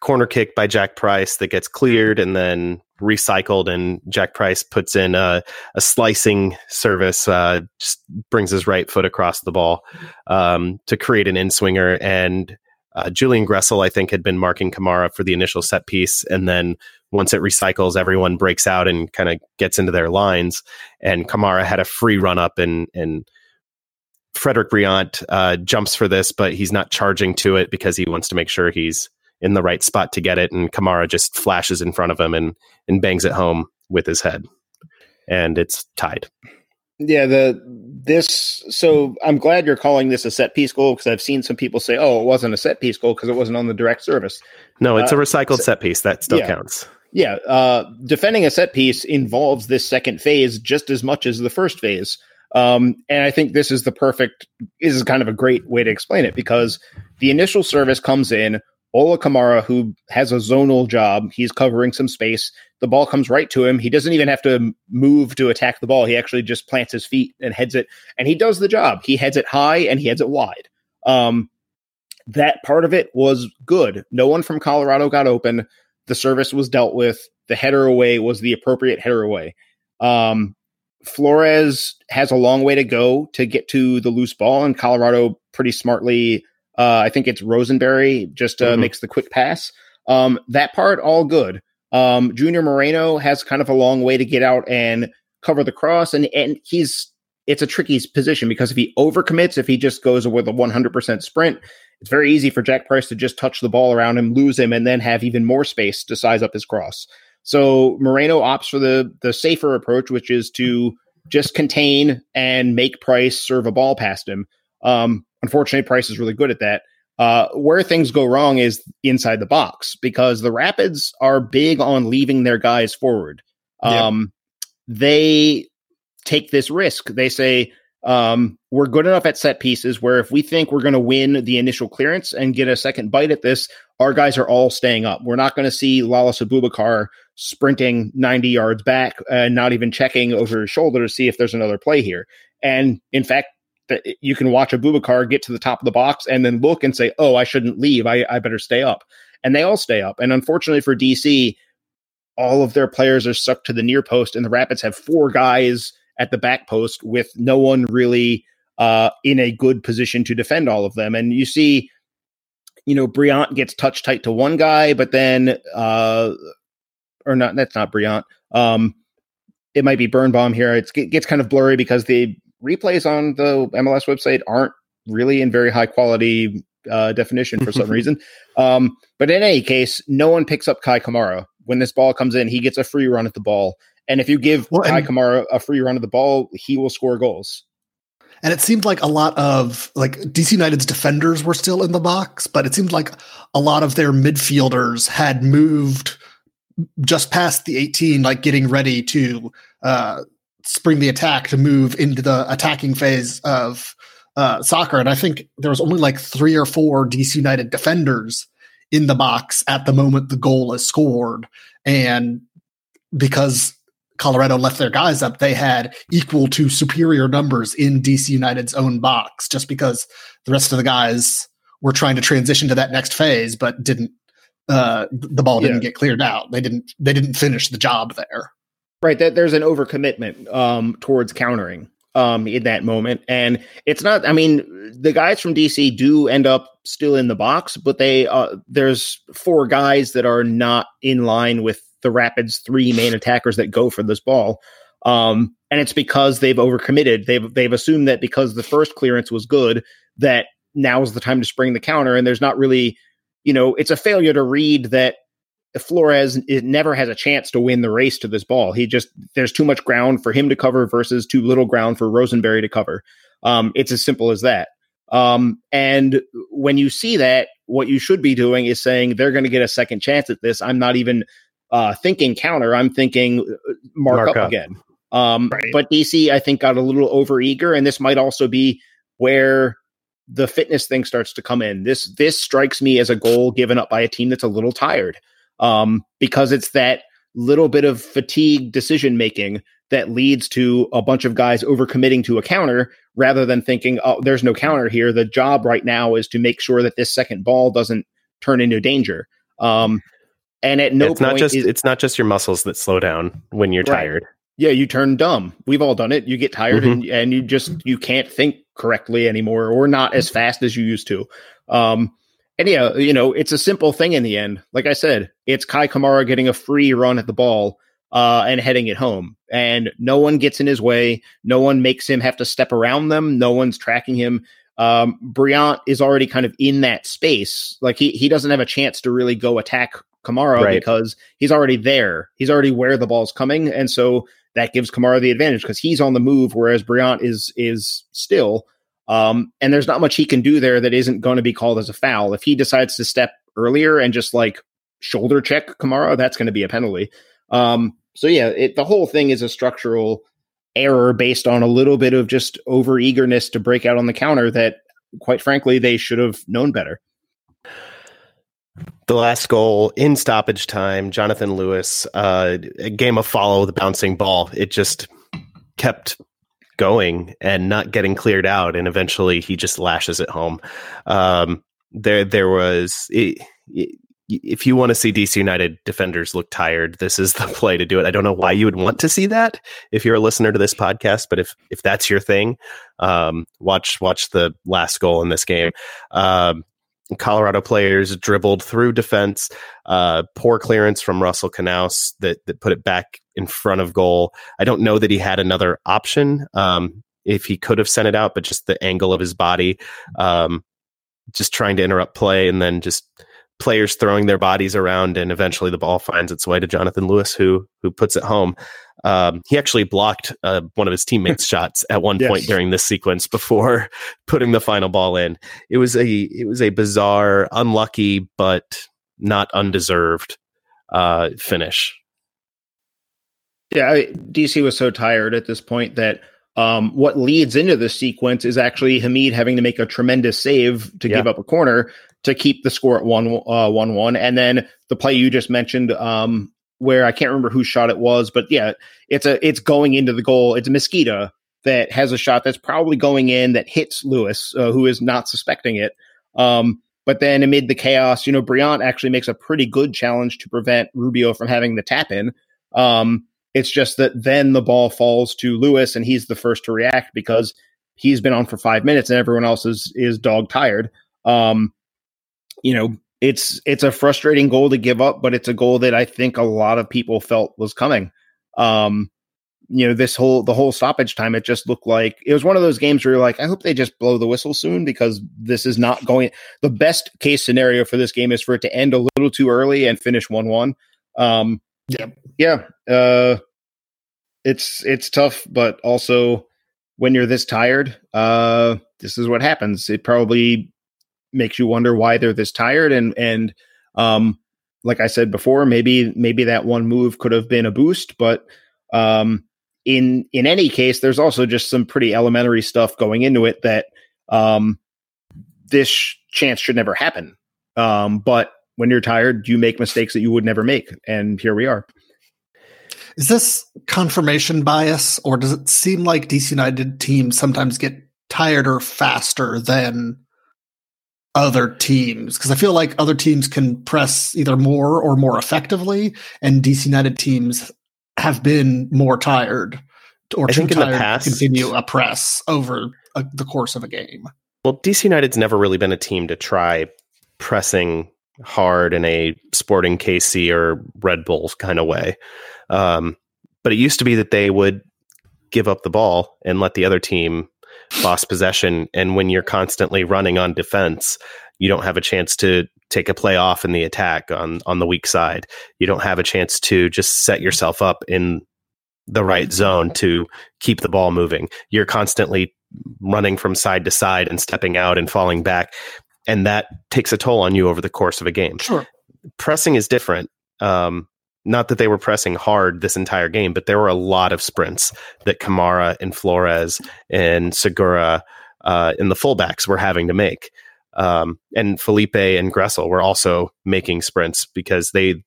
corner kick by Jack Price that gets cleared and then recycled, and Jack Price puts in a, a slicing service, uh, just brings his right foot across the ball um, to create an in swinger and uh, Julian Gressel, I think, had been marking Kamara for the initial set piece. And then once it recycles, everyone breaks out and kind of gets into their lines. And Kamara had a free run up, and, and Frédéric Brillant uh, jumps for this, but he's not charging to it because he wants to make sure he's in the right spot to get it. And Kamara just flashes in front of him and, and bangs it home with his head. And it's tied. Yeah, the this so I'm glad you're calling this a set piece goal because I've seen some people say, "Oh, it wasn't a set piece goal because it wasn't on the direct service." No, it's uh, a recycled so, set piece that still yeah, counts. Yeah, uh, defending a set piece involves this second phase just as much as the first phase, um, and I think this is the perfect. This is kind of a great way to explain it because the initial service comes in. Ola Kamara, who has a zonal job, he's covering some space. The ball comes right to him. He doesn't even have to move to attack the ball. He actually just plants his feet and heads it, and he does the job. He heads it high and he heads it wide. Um, that part of it was good. No one from Colorado got open. The service was dealt with. The header away was the appropriate header away. Um, Flores has a long way to go to get to the loose ball, and Colorado pretty smartly uh, I think it's Rosenberry just uh, mm-hmm. makes the quick pass. Um, that part all good. Um, Junior Moreno has kind of a long way to get out and cover the cross, and and he's it's a tricky position because if he overcommits, if he just goes with a 100% sprint, it's very easy for Jack Price to just touch the ball around him, lose him, and then have even more space to size up his cross. So Moreno opts for the the safer approach, which is to just contain and make Price serve a ball past him. Um, Unfortunately, Price is really good at that. Uh, where things go wrong is inside the box because the Rapids are big on leaving their guys forward. Um, yep. They take this risk. They say, um, we're good enough at set pieces where if we think we're going to win the initial clearance and get a second bite at this, our guys are all staying up. We're not going to see Lalas Abubakar sprinting 90 yards back and not even checking over his shoulder to see if there's another play here. And in fact, that you can watch Abubakar get to the top of the box and then look and say, "Oh, I shouldn't leave. I, I better stay up." And they all stay up. And unfortunately for DC, all of their players are stuck to the near post, and the Rapids have four guys at the back post with no one really uh, in a good position to defend all of them. And you see, you know, Brillant gets touch tight to one guy, but then, uh, or not, that's not Brillant. Um, it might be Birnbaum here. It's, it gets kind of blurry because the replays on the MLS website aren't really in very high quality uh, definition for some [LAUGHS] reason. Um, but in any case, no one picks up Kei Kamara. When this ball comes in, he gets a free run at the ball. And if you give well, Kei Kamara a free run of the ball, he will score goals. And it seemed like a lot of like DC United's defenders were still in the box, but it seemed like a lot of their midfielders had moved just past the 18, like getting ready to uh, spring the attack to move into the attacking phase of uh, soccer. And I think there was only like three or four DC United defenders in the box at the moment the goal is scored. And because Colorado left their guys up, they had equal to superior numbers in DC United's own box, just because the rest of the guys were trying to transition to that next phase, but didn't. Uh, the ball didn't yeah. get cleared out. They didn't. They didn't finish the job there. Right. That there's an overcommitment um, towards countering um, in that moment, and it's not. I mean, the guys from DC do end up still in the box, but they uh, there's four guys that are not in line with the Rapids' three main attackers that go for this ball. Um, and it's because they've overcommitted. They've they've assumed that because the first clearance was good, that now is the time to spring the counter, and there's not really you know, it's a failure to read that Flores it never has a chance to win the race to this ball. He just there's too much ground for him to cover versus too little ground for Rosenberry to cover. Um, it's as simple as that. Um, and when you see that, what you should be doing is saying they're going to get a second chance at this. I'm not even uh, thinking counter. I'm thinking uh, mark, mark up, up, again. Um, right. But DC, I think, got a little over eager, and this might also be where the fitness thing starts to come in. This this strikes me as a goal given up by a team that's a little tired, um, because it's that little bit of fatigue decision making that leads to a bunch of guys overcommitting to a counter rather than thinking, oh, there's no counter here. The job right now is to make sure that this second ball doesn't turn into danger. Um, and at no it's not just is, it's not just your muscles that slow down when you're right. tired. Yeah, you turn dumb. We've all done it. You get tired mm-hmm. and, and you just you can't think correctly anymore or not as fast as you used to. Um, and yeah, you know, it's a simple thing in the end. Like I said, it's Kei Kamara getting a free run at the ball uh, and heading it home. And no one gets in his way. No one makes him have to step around them. No one's tracking him. Um, Brillant is already kind of in that space. Like he he doesn't have a chance to really go attack Kamara right. because he's already there. He's already where the ball's coming, and so that gives Kamara the advantage because he's on the move, whereas Brillant is is still. Um, and there's not much he can do there that isn't going to be called as a foul. If he decides to step earlier and just like shoulder check Kamara, that's going to be a penalty. Um, so yeah, it, the whole thing is a structural error based on a little bit of just over eagerness to break out on the counter that, quite frankly, they should have known better. The last goal in stoppage time, Jonathan Lewis, uh, a game of follow the bouncing ball. It just kept going and not getting cleared out, and eventually he just lashes it home. Um, there, there was. It, it, if you want to see DC United defenders look tired, this is the [LAUGHS] play to do it. I don't know why you would want to see that if you're a listener to this podcast, but if if that's your thing, um, watch watch the last goal in this game. Um, Colorado players dribbled through defense. Uh, poor clearance from Russell Canouse that that put it back in front of goal. I don't know that he had another option. Um, if he could have sent it out, but just the angle of his body, um, just trying to interrupt play, and then just players throwing their bodies around, and eventually the ball finds its way to Jonathan Lewis, who who puts it home. Um, he actually blocked uh, one of his teammates' [LAUGHS] shots at one yes. point during this sequence before [LAUGHS] putting the final ball in. It was a it was a bizarre, unlucky, but not undeserved uh, finish. Yeah, DC was so tired at this point that um, what leads into this sequence is actually Hamid having to make a tremendous save to yeah. give up a corner to keep the score at one uh, one one, and then the play you just mentioned, um, where I can't remember whose shot it was, but yeah, it's a it's going into the goal. It's a Mezquida that has a shot that's probably going in that hits Lewis, uh, who is not suspecting it. Um, but then amid the chaos, you know, Brillant actually makes a pretty good challenge to prevent Rubio from having the tap in. Um, it's just that then the ball falls to Lewis and he's the first to react because he's been on for five minutes and everyone else is is dog tired. Um, you know, it's it's a frustrating goal to give up, but it's a goal that I think a lot of people felt was coming. Um, you know, this whole the whole stoppage time, it just looked like it was one of those games where you're like, I hope they just blow the whistle soon because this is not going. The best case scenario for this game is for it to end a little too early and finish one one. Um, yeah, yeah. Uh, it's it's tough, but also when you're this tired, uh, this is what happens. It probably makes you wonder why they're this tired and and um like I said before, maybe maybe that one move could have been a boost, but um in in any case, there's also just some pretty elementary stuff going into it that um this sh- chance should never happen. Um, but when you're tired, you make mistakes that you would never make, and here we are. Is this confirmation bias, or does it seem like DC United teams sometimes get tired or faster than other teams because I feel like other teams can press either more or more effectively, and DC United teams have been more tired or I too tired past, to continue a press over a, the course of a game. Well, DC United's never really been a team to try pressing hard in a Sporting KC or Red Bulls kind of way. Um, but it used to be that they would give up the ball and let the other team boss possession. And when you're constantly running on defense, You don't have a chance to take a play off in the attack on on the weak side. You don't have a chance to just set yourself up in the right zone to keep the ball moving. You're constantly running from side to side and stepping out and falling back. And that takes a toll on you over the course of a game. Sure. Pressing is different. Um, not that they were pressing hard this entire game, but there were a lot of sprints that Kamara and Flores and Segura uh, and the fullbacks were having to make. Um, and Felipe and Gressel were also making sprints because they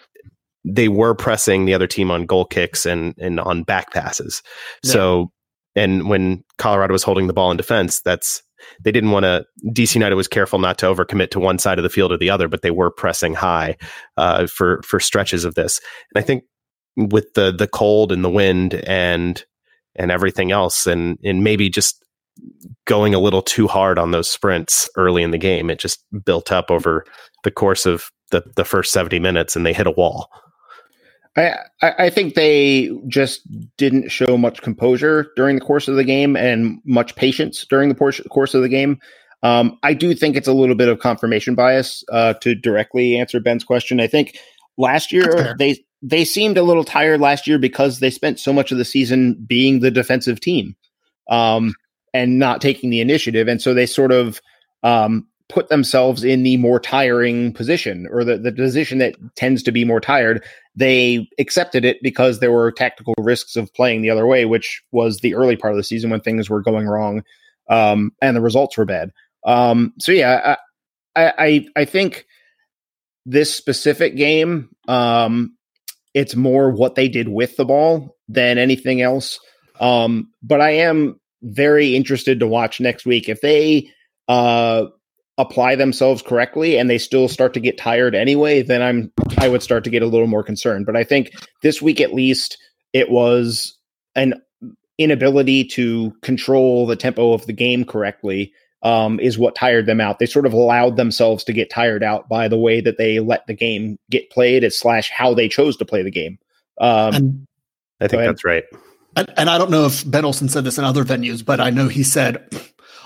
they were pressing the other team on goal kicks and and on back passes. Yeah. So and when Colorado was holding the ball in defense, that's they didn't want to. DC United was careful not to overcommit to one side of the field or the other, but they were pressing high uh, for for stretches of this. And I think with the the cold and the wind and and everything else, and and maybe just going a little too hard on those sprints early in the game, it just built up over the course of the the first seventy minutes, and they hit a wall. I, I think they just didn't show much composure during the course of the game and much patience during the course of the game. Um, I do think it's a little bit of confirmation bias uh, to directly answer Ben's question. I think last year they they seemed a little tired last year because they spent so much of the season being the defensive team um, and not taking the initiative, and so they sort of um, put themselves in the more tiring position or the, the position that tends to be more tired. They accepted it because there were tactical risks of playing the other way, which was the early part of the season when things were going wrong um, and the results were bad. Um, so yeah, I, I I think this specific game, um, it's more what they did with the ball than anything else. Um, but I am very interested to watch next week if they uh, apply themselves correctly and they still start to get tired anyway, then I'm I would start to get a little more concerned. But I think this week at least it was an inability to control the tempo of the game correctly um, is what tired them out. They sort of allowed themselves to get tired out by the way that they let the game get played, as slash how they chose to play the game. Um, I think that's right. And, and I don't know if Ben Olsen said this in other venues, but I know he said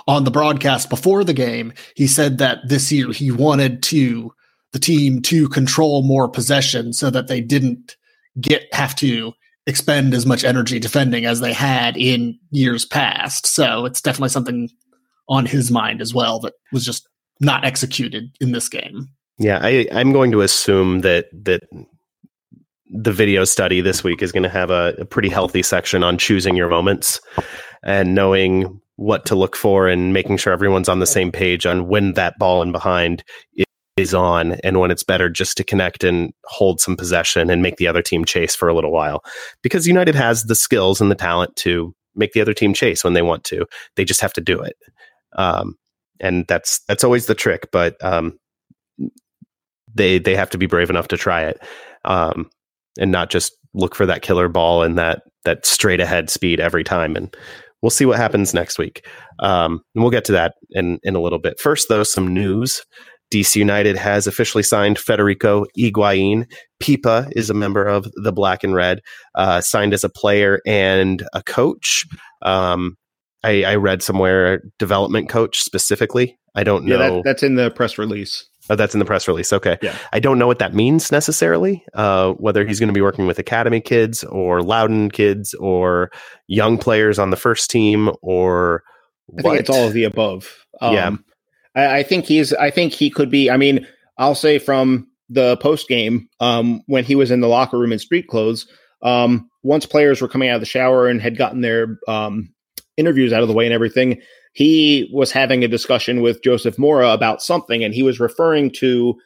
on the broadcast before the game, he said that this year he wanted to the team to control more possession so that they didn't get have to expend as much energy defending as they had in years past. So it's definitely something on his mind as well that was just not executed in this game. Yeah, I, I'm going to assume that that the video study this week is going to have a, a, pretty healthy section on choosing your moments and knowing what to look for and making sure everyone's on the same page on when that ball in behind is on and when it's better just to connect and hold some possession and make the other team chase for a little while. Because United has the skills and the talent to make the other team chase when they want to. They just have to do it. Um, and that's that's always the trick, but um, they they have to be brave enough to try it. Um, and not just look for that killer ball and that that straight ahead speed every time and we'll see what happens next week. Um, and we'll get to that in, in a little bit. First, though, some news. DC United has officially signed Federico Higuain. Pipa is a member of the Black and Red, uh, signed as a player and a coach. Um, I, I, read somewhere development coach specifically. I don't know. Yeah, that, that's in the press release. Oh, that's in the press release. Okay. Yeah. I don't know what that means necessarily. Uh, whether he's going to be working with academy kids or Loudoun kids or young players on the first team or I think it's all of the above. Um, yeah. I, I, think he's. I think he could be. I mean, I'll say from the post game um, when he was in the locker room in street clothes. Um, once players were coming out of the shower and had gotten their um, interviews out of the way and everything, he was having a discussion with Joseph Mora about something, and he was referring to,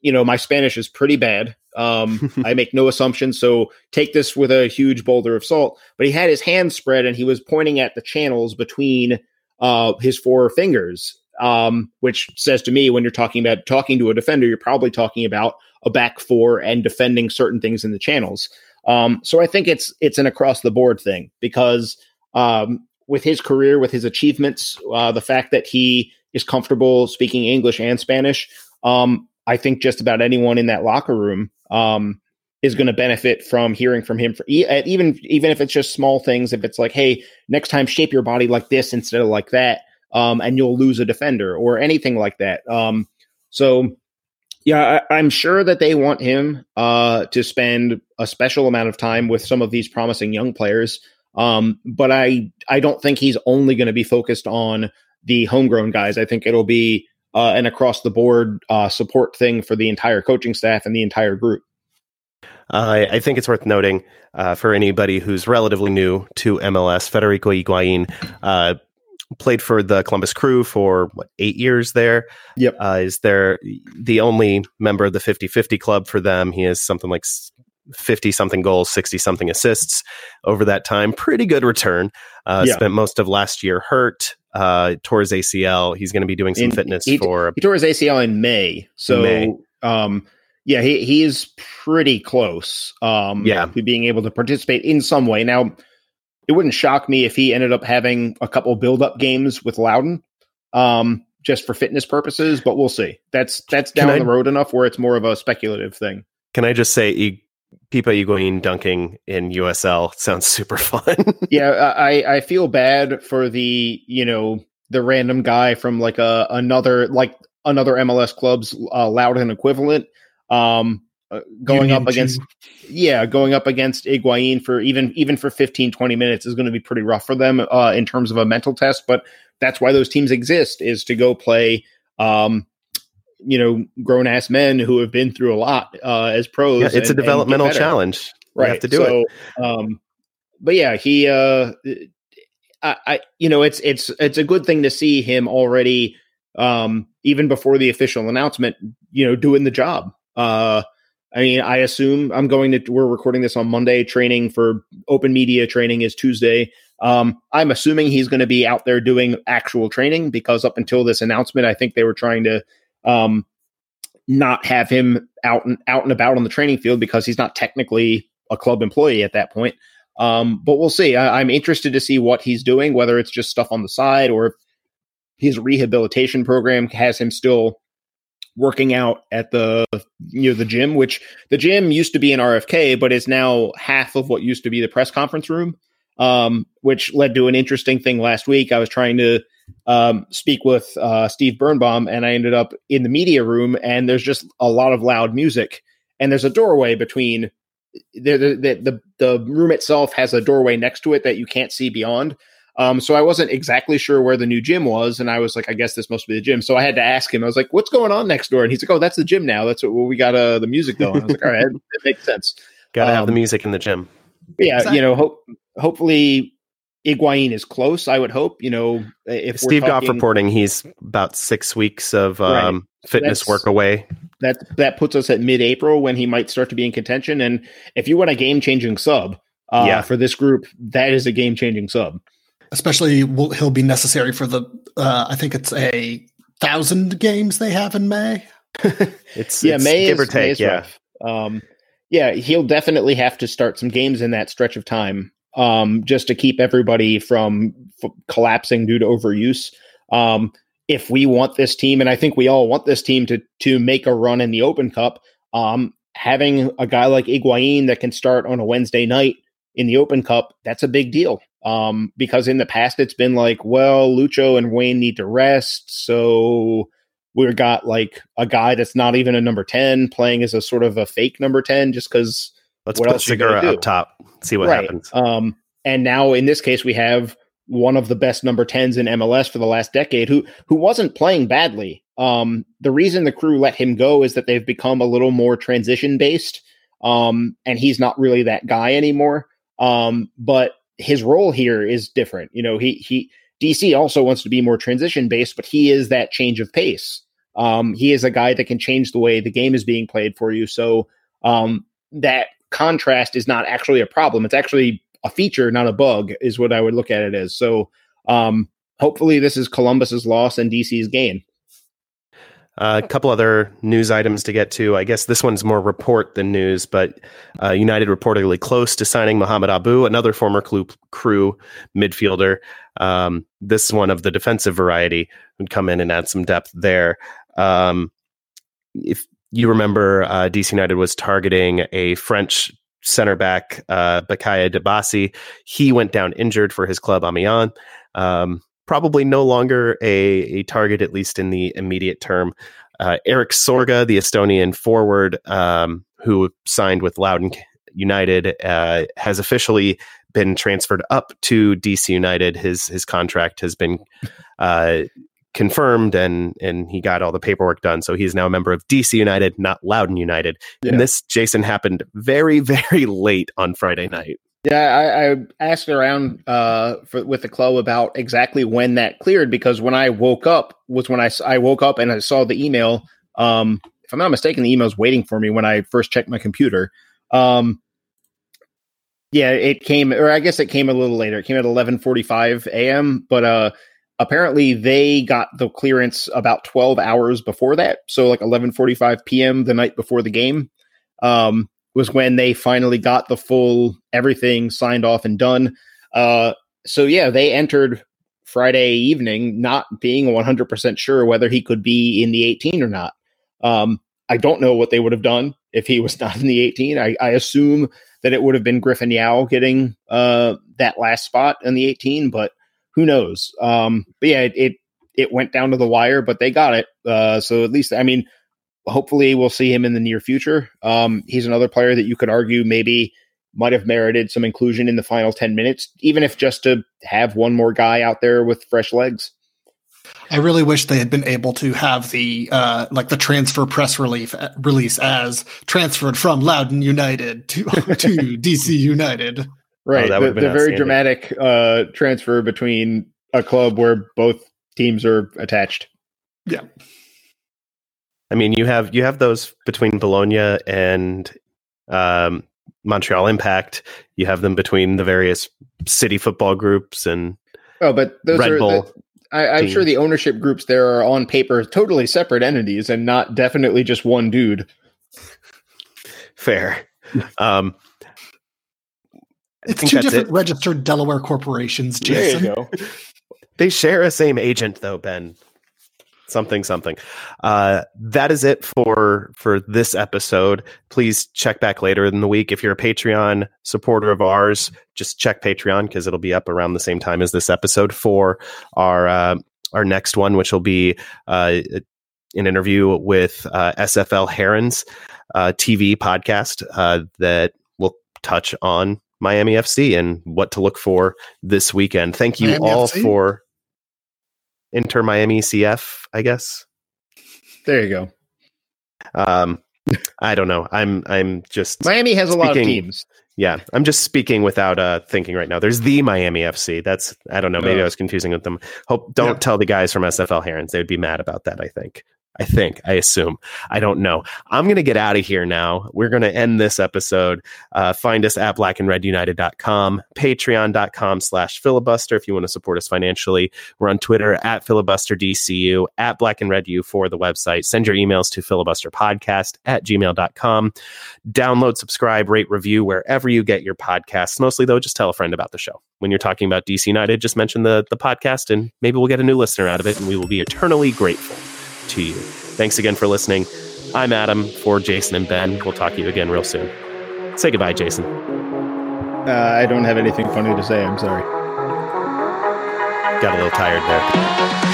you know, my Spanish is pretty bad. Um, [LAUGHS] I make no assumptions, so take this with a huge boulder of salt. But he had his hands spread, and he was pointing at the channels between uh, his four fingers, um, which says to me, when you're talking about talking to a defender, you're probably talking about a back four and defending certain things in the channels. Um, so I think it's it's an across the board thing because um, with his career, with his achievements, uh, the fact that he is comfortable speaking English and Spanish, um, I think just about anyone in that locker room um, is going to benefit from hearing from him. For even even if it's just small things, if it's like, hey, next time shape your body like this instead of like that, um, and you'll lose a defender or anything like that. Um, So, yeah, I, am sure that they want him uh, to spend a special amount of time with some of these promising young players. Um, but I I don't think he's only going to be focused on the homegrown guys. I think it'll be uh, an across the board uh, support thing for the entire coaching staff and the entire group. Uh, I think it's worth noting uh, for anybody who's relatively new to MLS, Federico Higuain uh, played for the Columbus Crew for what eight years there. Yep, uh, is there the only member of the 50-50 club for them? He has something like 50 something goals, 60 something assists over that time. Pretty good return. Uh, yeah. Spent most of last year hurt, uh, tore his ACL. He's going to be doing some fitness he, for. He tore his ACL in May. So, May. Um, yeah, he, he is pretty close um, yeah. to being able to participate in some way. Now, it wouldn't shock me if he ended up having a couple build up games with Loudoun. Um, just for fitness purposes, but we'll see. That's that's down I, the road enough where it's more of a speculative thing. Can I just say Pipa Higuain dunking in USL [LAUGHS] sounds super fun. [LAUGHS] yeah, I I feel bad for the you know the random guy from like a another like another MLS club's uh, Loudoun equivalent. Um, uh, going Union up against yeah going up against Higuain for even even for 15 20 minutes is going to be pretty rough for them uh, in terms of a mental test but that's why those teams exist is to go play um, you know grown ass men who have been through a lot uh, as pros. Yeah, it's and, a developmental challenge. Right. You have to do so, it. Um, but yeah, he. Uh, I, I, you know, it's it's it's a good thing to see him already, um, even before the official announcement. You know, doing the job. Uh, I mean, I assume I'm going to. We're recording this on Monday. Training for open media training is Tuesday. Um, I'm assuming he's going to be out there doing actual training because up until this announcement, I think they were trying to um, not have him out and out and about on the training field because he's not technically a club employee at that point. Um, but we'll see. I, am interested to see what he's doing, whether it's just stuff on the side or his rehabilitation program has him still working out at the you know the gym, which the gym used to be in RFK, but is now half of what used to be the press conference room. Um, which led to an interesting thing last week. I was trying to um, speak with uh, Steve Birnbaum, and I ended up in the media room, and there's just a lot of loud music, and there's a doorway between the the the, the room itself has a doorway next to it that you can't see beyond. Um, so I wasn't exactly sure where the new gym was, and I was like, I guess this must be the gym. So I had to ask him. I was like, "What's going on next door?" And he's like, "Oh, that's the gym now. That's what well, we got uh, the music going." I was like, "All right, [LAUGHS] that makes sense." Got to um, have the um, music in the gym. Yeah, exactly. you know, hope hopefully Higuain is close. I would hope. You know, if Steve talking, Goff reporting, he's about six weeks of um, right. fitness work away. That that puts us at mid-April when he might start to be in contention. And if you want a game-changing sub uh, yeah. for this group, that is a game-changing sub. Especially, will, he'll be necessary for the. Uh, I think it's a thousand games they have in May. [LAUGHS] it's yeah, it's May give is, or take. May is yeah, um, yeah, he'll definitely have to start some games in that stretch of time um, just to keep everybody from f- collapsing due to overuse. Um, if we want this team, and I think we all want this team to to make a run in the Open Cup, um, having a guy like Higuain that can start on a Wednesday night in the Open Cup, that's a big deal. Um, because in the past it's been like, well, Lucho and Wayne need to rest, so we've got like a guy that's not even a number ten playing as a sort of a fake number ten, just because Let's what put Segura up top, see what right. happens. Um, and now in this case, we have one of the best number tens in MLS for the last decade, who who wasn't playing badly. Um, the reason the crew let him go is that they've become a little more transition based, um, and he's not really that guy anymore. Um, but his role here is different. You know, he he DC also wants to be more transition based, but he is that change of pace. Um, he is a guy that can change the way the game is being played for you. So um, that contrast is not actually a problem. It's actually a feature, not a bug, is what I would look at it as. So um, hopefully this is Columbus's loss and DC's gain. Uh, a couple other news items to get to. I guess this one's more report than news, but uh, United reportedly close to signing Mohamed Abu, another former crew, crew midfielder. Um, this one of the defensive variety would come in and add some depth there. Um, if you remember uh, DC United was targeting a French center back, uh, Bakaye Dibassy. He went down injured for his club Amiens. Um, probably no longer a, a target, at least in the immediate term. uh, Erik Sorga, the Estonian forward um, who signed with Loudoun United, uh, has officially been transferred up to DC United. His his contract has been uh, confirmed, and and he got all the paperwork done. So he's now a member of DC United, not Loudoun United. Yeah. And this Jason happened very [LAUGHS] very late on Friday night. Yeah, I, I asked around uh, for, with the club about exactly when that cleared because when I woke up was when I I woke up and I saw the email. Um, if I'm not mistaken, the email was waiting for me when I first checked my computer. Um, yeah, it came, or I guess it came a little later. It came at 11:45 a.m. But uh, apparently they got the clearance about 12 hours before that, so like 11:45 p.m. the night before the game. Um, was when they finally got the full everything signed off and done. Uh, so yeah, they entered Friday evening not being 100% sure whether he could be in the 18 or not. Um, I don't know what they would have done if he was [LAUGHS] not in the 18. I, I assume that it would have been Griffin Yow getting uh, that last spot in the 18, but who knows? Um, but yeah, it, it it went down to the wire, but they got it. Uh, so at least, I mean, hopefully we'll see him in the near future. Um, he's another player that you could argue maybe might have merited some inclusion in the final 10 minutes, even if just to have one more guy out there with fresh legs. I really wish they had been able to have the uh, like the transfer press relief release as transferred from Loudoun United to [LAUGHS] to DC United. Right. that the, would've been the very dramatic uh, transfer between a club where both teams are attached. Yeah. I mean, you have you have those between Bologna and um, Montreal Impact. You have them between the various city football groups and Oh, but those Red are Bull. the- I, I'm sure the ownership groups there are on paper totally separate entities and not definitely just one dude. fair. Um, I It's think two that's different it. registered Delaware corporations, Jason. There you go. [LAUGHS] They share a same agent, though, Ben. Something, something. Uh, that is it for for this episode. Please check back later in the week. If you're a Patreon supporter of ours, just check Patreon because it'll be up around the same time as this episode for our uh, our next one, which will be uh, an interview with uh, SFL Herons uh, TV podcast uh, that will touch on Miami FC and what to look for this weekend. Thank you Miami all FC? for Inter Miami CF, I guess. There you go. Um, I don't know. I'm I'm just Miami has a lot of teams. yeah. I'm just speaking without uh thinking right now. There's the Miami FC. That's I don't know. Maybe Yeah. I was confusing with them. Hope don't Yeah. tell the guys from SFL Herons. They would be mad about that. I think. I think. I assume. I don't know. I'm gonna get out of here now. We're gonna end this episode. Uh, find us at blackandredunited.com, patreon.com slash filibuster if you want to support us financially. We're on Twitter at filibusterdcu, at black and red u for the website. Send your emails to filibusterpodcast at gmail.com. Download, subscribe, rate, review wherever you get your podcasts. Mostly, though, just tell a friend about the show. When you're talking about DC United, just mention the, the podcast and maybe we'll get a new listener out of it and we will be eternally grateful to you. Thanks again for listening. I'm Adam for Jason and Ben. We'll talk to you again real soon. Say goodbye, Jason. Uh, I don't have anything funny to say. I'm sorry. Got a little tired there.